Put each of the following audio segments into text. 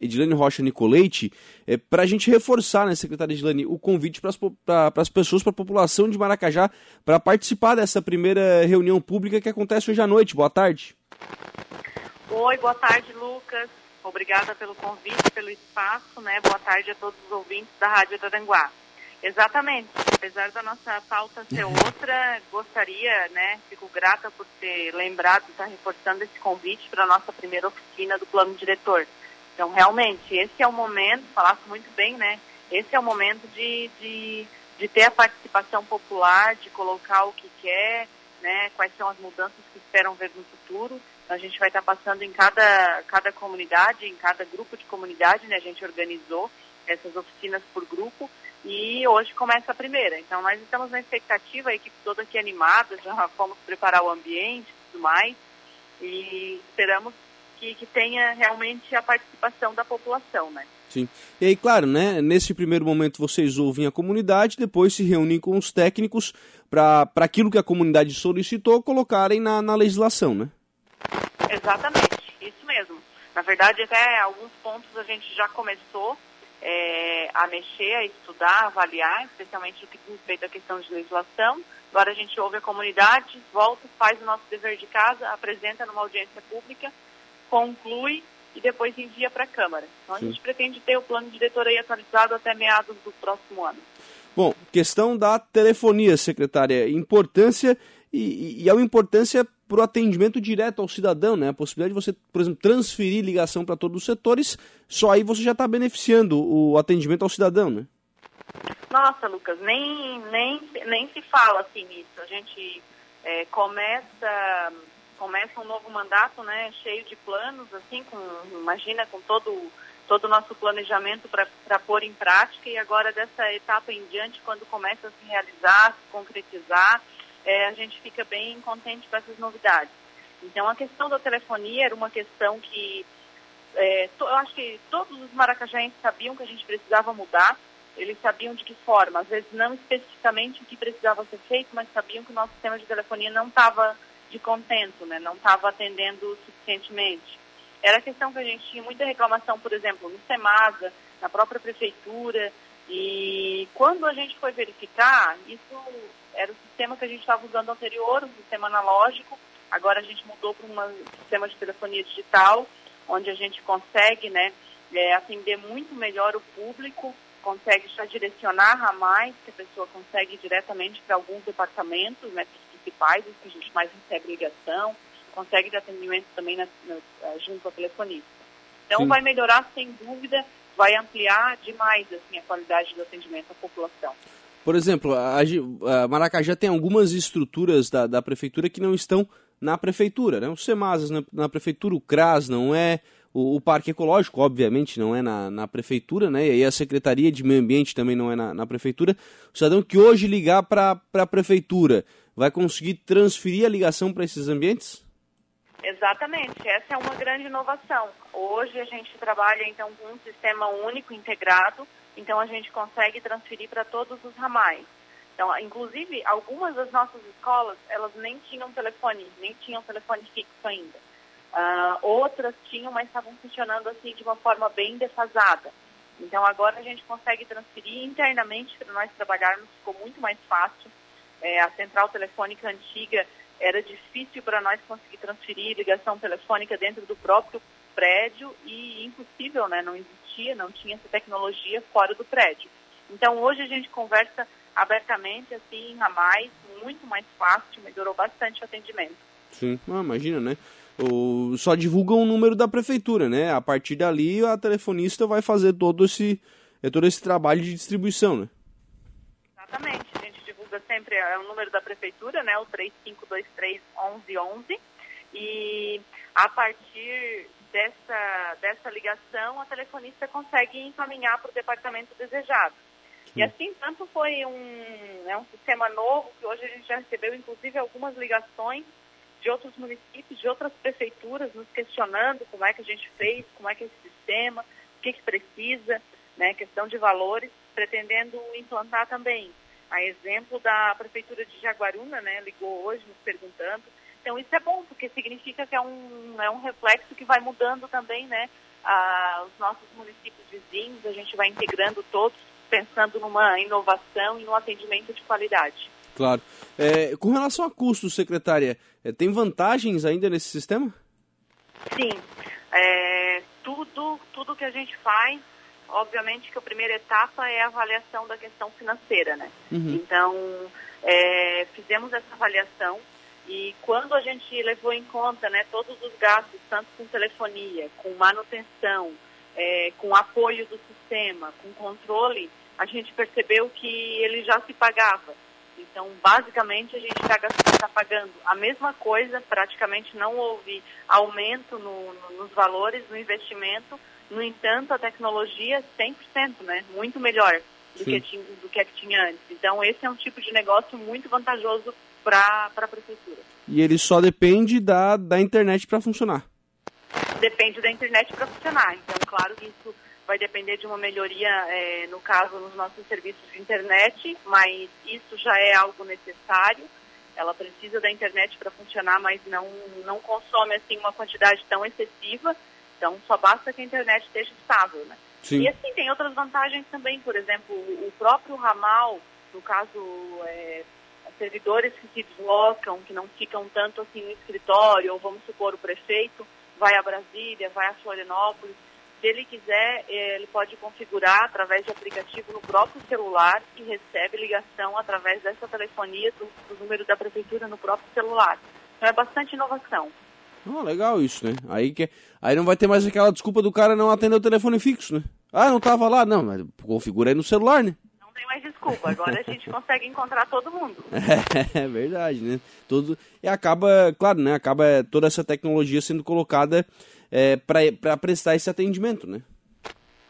Edilane Rocha Nicoleite, é, para a gente reforçar, né, secretária Edilane, o convite para as pessoas, para a população de Maracajá, para participar dessa primeira reunião pública que acontece hoje à noite. Boa tarde. Oi, boa tarde, Lucas. Obrigada pelo convite, pelo espaço, né? Boa tarde a todos os ouvintes da Rádio Aranguá. Exatamente. Apesar da nossa pauta ser outra, gostaria, né, fico grata por ter lembrado estar tá reforçando esse convite para a nossa primeira oficina do plano diretor. Então, realmente, esse é o momento, falasse muito bem, né? Esse é o momento de, de, de ter a participação popular, de colocar o que quer, né? Quais são as mudanças que esperam ver no futuro. Então, a gente vai estar passando em cada, cada comunidade, em cada grupo de comunidade, né? A gente organizou essas oficinas por grupo e hoje começa a primeira. Então, nós estamos na expectativa, a equipe toda aqui animada, já fomos preparar o ambiente e tudo mais e esperamos que, que tenha realmente a participação da população, né? Sim. E aí, claro, né, nesse primeiro momento vocês ouvem a comunidade, depois se reúnem com os técnicos para aquilo que a comunidade solicitou colocarem na, na legislação, né? Exatamente, isso mesmo. Na verdade, até alguns pontos a gente já começou é, a mexer, a estudar, a avaliar, especialmente no que diz respeito à questão de legislação. Agora a gente ouve a comunidade, volta, faz o nosso dever de casa, apresenta numa audiência pública conclui e depois envia para a Câmara. Então a Sim. gente pretende ter o plano diretor aí atualizado até meados do próximo ano. Bom, questão da telefonia, secretária, importância e, e é uma importância para o atendimento direto ao cidadão, né? A possibilidade de você, por exemplo, transferir ligação para todos os setores, só aí você já está beneficiando o atendimento ao cidadão, né? Nossa, Lucas, nem, nem, nem se fala assim nisso. A gente é, começa começa um novo mandato, né, cheio de planos, assim, com, imagina, com todo todo o nosso planejamento para pôr em prática e agora dessa etapa em diante, quando começa a se realizar, se concretizar, é, a gente fica bem contente com essas novidades. Então, a questão da telefonia era uma questão que é, to, eu acho que todos os maracajenses sabiam que a gente precisava mudar, eles sabiam de que forma, às vezes não especificamente o que precisava ser feito, mas sabiam que o nosso sistema de telefonia não estava de contento, né? não estava atendendo suficientemente. Era questão que a gente tinha muita reclamação, por exemplo, no SEMASA, na própria prefeitura, e quando a gente foi verificar, isso era o sistema que a gente estava usando anterior, um sistema analógico, agora a gente mudou para um sistema de telefonia digital, onde a gente consegue né, é, atender muito melhor o público, consegue já direcionar a mais, que a pessoa consegue ir diretamente para alguns departamentos, né, principais, os que a gente mais recebe ligação, consegue atendimento também na, na, eh, junto ao telefonista. Então Sim. vai melhorar sem dúvida, vai ampliar demais assim, a qualidade do atendimento à população. Por exemplo, a, a Maracajá tem algumas estruturas da, da prefeitura que não estão na prefeitura, né? O SEMASAS na, na prefeitura, o CRAS não é, o, o, Parque Ecológico, obviamente, não é na, na prefeitura, né? E aí a Secretaria de Meio Ambiente também não é na, na prefeitura. O cidadão que hoje ligar para a prefeitura vai conseguir transferir a ligação para esses ambientes? Exatamente, essa é uma grande inovação. Hoje a gente trabalha então com um sistema único integrado, então a gente consegue transferir para todos os ramais. Então, inclusive, algumas das nossas escolas, elas nem tinham telefone, nem tinham telefone fixo ainda. Uh, outras tinham, mas estavam funcionando assim de uma forma bem defasada. Então, agora a gente consegue transferir internamente para nós trabalharmos, ficou muito mais fácil é, a central telefônica antiga era difícil para nós conseguir transferir ligação telefônica dentro do próprio prédio e impossível, né? Não existia, não tinha essa tecnologia fora do prédio. Então hoje a gente conversa abertamente, assim, a mais, muito mais fácil, melhorou bastante o atendimento. Sim, ah, imagina, né? O, só divulga o número da prefeitura, né? A partir dali a telefonista vai fazer todo esse, é todo esse trabalho de distribuição, né? Sempre é o número da prefeitura, né, o 3523-1111, e a partir dessa, dessa ligação, a telefonista consegue encaminhar para o departamento desejado. E assim, tanto foi um, é um sistema novo, que hoje a gente já recebeu, inclusive, algumas ligações de outros municípios, de outras prefeituras, nos questionando como é que a gente fez, como é que é esse sistema, o que, que precisa, né, questão de valores, pretendendo implantar também a exemplo da Prefeitura de Jaguaruna, né, ligou hoje nos perguntando. Então isso é bom, porque significa que é um, é um reflexo que vai mudando também, né, ah, os nossos municípios vizinhos, a gente vai integrando todos, pensando numa inovação e no atendimento de qualidade. Claro. É, com relação a custos, secretária, é, tem vantagens ainda nesse sistema? Sim. É, tudo, tudo que a gente faz, obviamente que a primeira etapa é a avaliação da questão financeira, né? Uhum. Então, é, fizemos essa avaliação e quando a gente levou em conta né, todos os gastos, tanto com telefonia, com manutenção, é, com apoio do sistema, com controle, a gente percebeu que ele já se pagava. Então, basicamente, a gente está tá pagando a mesma coisa, praticamente não houve aumento no, no, nos valores, no investimento. No entanto, a tecnologia 100%, né? Muito melhor do que, tinha, do que tinha antes. Então, esse é um tipo de negócio muito vantajoso para a prefeitura. E ele só depende da, da internet para funcionar? Depende da internet para funcionar. Então, claro que isso vai depender de uma melhoria, é, no caso, nos nossos serviços de internet, mas isso já é algo necessário. Ela precisa da internet para funcionar, mas não, não consome assim uma quantidade tão excessiva. Então, só basta que a internet esteja estável, né? Sim. E assim, tem outras vantagens também, por exemplo, o próprio ramal, no caso, é, servidores que se deslocam, que não ficam tanto assim no escritório, ou vamos supor o prefeito vai a Brasília, vai a Florianópolis, se ele quiser, eh, ele pode configurar através de aplicativo no próprio celular e recebe ligação através dessa telefonia do, do número da prefeitura no próprio celular. Então é bastante inovação. Oh, legal isso, né? Aí, que, aí não vai ter mais aquela desculpa do cara não atender o telefone fixo, né? Ah, não tava lá. Não, mas configura aí no celular, né? Não tem mais desculpa. Agora a gente consegue encontrar todo mundo. É, é verdade, né? Todo, e acaba, claro, né? Acaba toda essa tecnologia sendo colocada é, para prestar esse atendimento, né?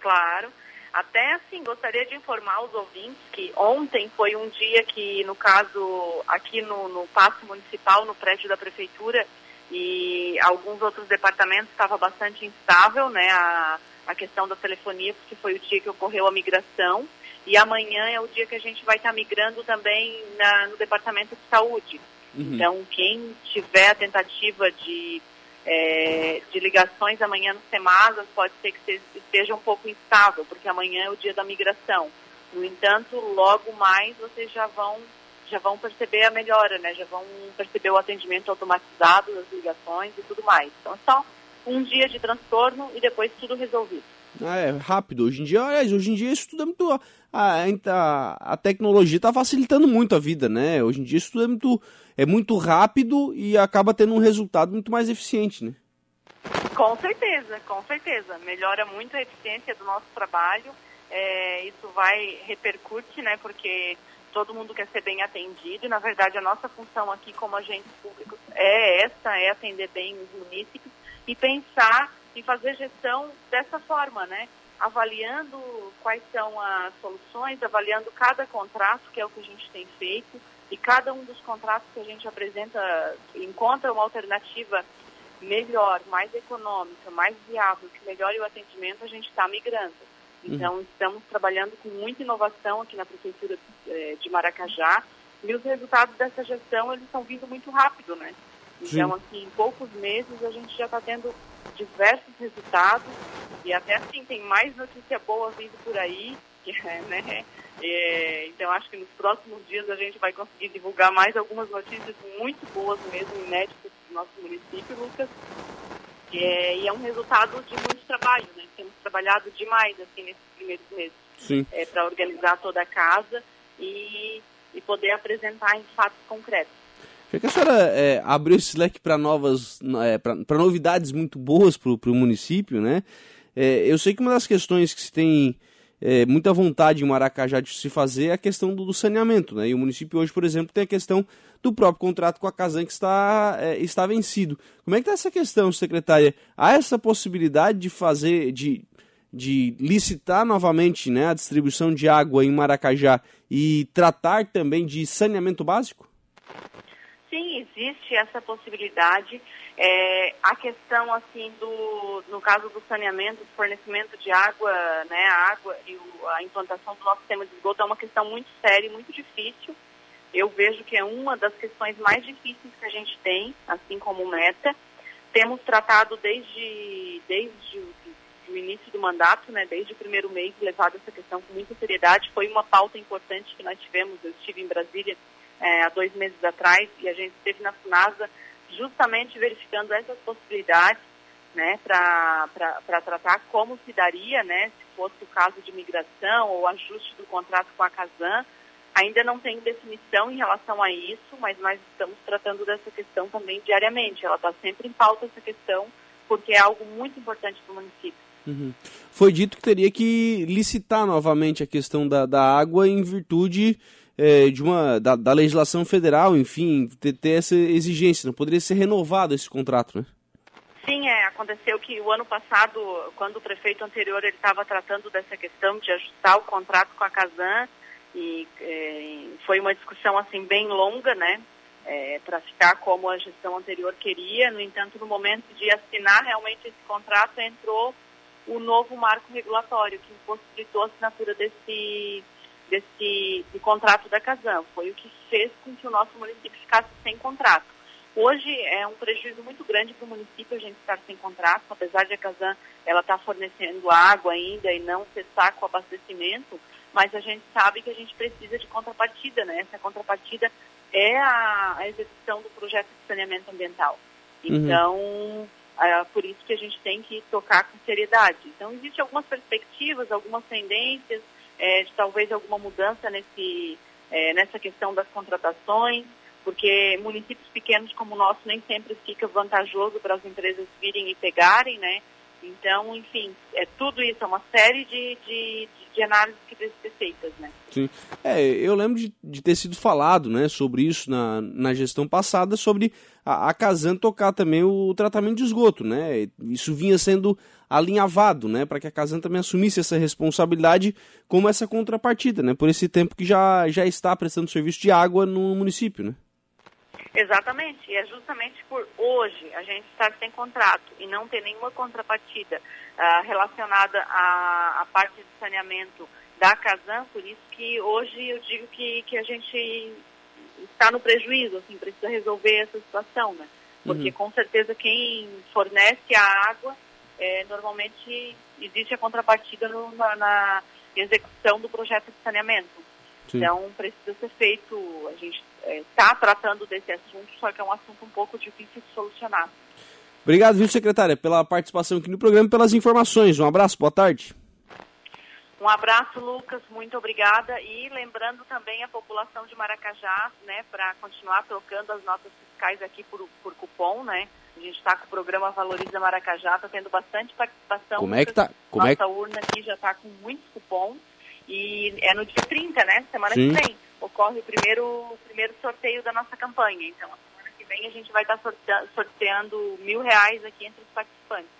Claro. Até assim, gostaria de informar os ouvintes que ontem foi um dia que, no caso, aqui no, no Paço Municipal, no prédio da Prefeitura, e alguns outros departamentos estava bastante instável, né, a, a questão da telefonia, porque foi o dia que ocorreu a migração, e amanhã é o dia que a gente vai estar tá migrando também na, no departamento de saúde. Uhum. Então, quem tiver a tentativa de é, de ligações amanhã no Semasas pode ser que esteja um pouco instável, porque amanhã é o dia da migração. No entanto, logo mais vocês já vão já vão perceber a melhora, né? Já vão perceber o atendimento automatizado das ligações e tudo mais. Então, é só um dia de transtorno e depois tudo resolvido. Ah, é rápido. Hoje em dia, aliás, hoje em dia isso tudo é muito. A, a, a tecnologia está facilitando muito a vida, né? Hoje em dia isso tudo é muito, é muito rápido e acaba tendo um resultado muito mais eficiente, né? Com certeza, com certeza. Melhora muito a eficiência do nosso trabalho. É, isso vai repercute, né? Porque todo mundo quer ser bem atendido e, na verdade, a nossa função aqui como agentes públicos é essa, é atender bem os munícipes e pensar e fazer gestão dessa forma, né? Avaliando quais são as soluções, avaliando cada contrato, que é o que a gente tem feito, e cada um dos contratos que a gente apresenta encontra uma alternativa melhor, mais econômica, mais viável, que melhore o atendimento, a gente está migrando. Então, uhum. estamos trabalhando com muita inovação aqui na Prefeitura eh, de Maracajá, e os resultados dessa gestão, eles estão vindo muito rápido, né? Então, Sim. assim, em poucos meses a gente já está tendo diversos resultados e até assim tem mais notícia boa vindo por aí, né? É, então acho que nos próximos dias a gente vai conseguir divulgar mais algumas notícias muito boas mesmo, inéditas do nosso município, Lucas. É, e é um resultado de muito trabalho, né? Temos trabalhado demais assim nesses primeiros meses é, para organizar toda a casa e, e poder apresentar em fatos concretos. Já que a senhora é, abriu esse leque para novas, é, para novidades muito boas para o município, né? É, eu sei que uma das questões que se tem é, muita vontade em Maracajá de se fazer é a questão do, do, saneamento, né? E o município hoje, por exemplo, tem a questão do próprio contrato com a Casan que está, é, está vencido. Como é que está essa questão, secretária? Há essa possibilidade de fazer, de, de licitar novamente né, a distribuição de água em Maracajá e tratar também de saneamento básico? Sim, existe essa possibilidade. É, a questão, assim, do, no caso do saneamento, do fornecimento de água, né, a água e o, a implantação do nosso sistema de esgoto é uma questão muito séria e muito difícil. Eu vejo que é uma das questões mais difíceis que a gente tem, assim como meta. Temos tratado desde, desde o início do mandato, né, desde o primeiro mês, levado essa questão com muita seriedade. Foi uma pauta importante que nós tivemos. Eu estive em Brasília é, há dois meses atrás e a gente esteve na FUNASA justamente verificando essas possibilidades né, para tratar como se daria, né, se fosse o caso de migração ou ajuste do contrato com a Casan. Ainda não tem definição em relação a isso, mas nós estamos tratando dessa questão também diariamente. Ela está sempre em pauta essa questão, porque é algo muito importante para o município. Uhum. Foi dito que teria que licitar novamente a questão da, da água em virtude é, de uma da, da, legislação federal, enfim, ter, ter, essa exigência. Não poderia ser renovado esse contrato, né? Sim, é, aconteceu que o ano passado, quando o prefeito anterior ele estava tratando dessa questão de ajustar o contrato com a Casan, e é, foi uma discussão assim bem longa, né, é, para ficar como a gestão anterior queria. No entanto, no momento de assinar realmente esse contrato, entrou o novo marco regulatório que impossibilitou a assinatura desse desse contrato da Casan. Foi o que fez com que o nosso município ficasse sem contrato. Hoje é um prejuízo muito grande para o município a gente estar sem contrato, apesar de a Casan ela estar tá fornecendo água ainda e não cessar com o abastecimento, mas a gente sabe que a gente precisa de contrapartida, né? Essa contrapartida é a, a execução do projeto de saneamento ambiental. Uhum. Então, uhum. é por isso que a gente tem que tocar com seriedade. Então, existem algumas perspectivas, algumas tendências, é, de talvez alguma mudança nesse, é, nessa questão das contratações, porque municípios pequenos como o nosso nem sempre fica vantajoso para as empresas virem e pegarem, né? Então, enfim, é tudo isso, é uma série de, de, de análises que precisam ser feitas, né? Sim. É, eu lembro de, de ter sido falado, né, sobre isso na, na gestão passada, sobre a, a Casan tocar também o tratamento de esgoto, né? Isso vinha sendo alinhavado, né, para que a Casan também assumisse essa responsabilidade como essa contrapartida, né, por esse tempo que já, já está prestando serviço de água no município, né? Exatamente, e é justamente por hoje a gente estar sem contrato e não ter nenhuma contrapartida uh, relacionada à, à, parte de saneamento da Casan, por isso que hoje eu digo que, que a gente está no prejuízo, assim, precisa resolver essa situação, né? Porque uhum. com certeza quem fornece a água, é, normalmente existe a contrapartida no, na, na execução do projeto de saneamento. Sim. Então precisa ser feito, a gente está é, tratando desse assunto, só que é um assunto um pouco difícil de solucionar. Obrigado, viu, secretária, pela participação aqui no programa e pelas informações. Um abraço, boa tarde. Um abraço, Lucas, muito obrigada. E lembrando também a população de Maracajá, né, para continuar trocando as notas fiscais aqui por, por cupom, né? A gente está com o programa Valoriza Maracajá, está tendo bastante participação. Como é que tá? Como Nossa é que... urna aqui já está com muitos cupons. E é no dia 30, né? Semana Sim. que vem ocorre o primeiro, o primeiro sorteio da nossa campanha. Então, a semana que vem a gente vai estar sorteando mil reais aqui entre os participantes.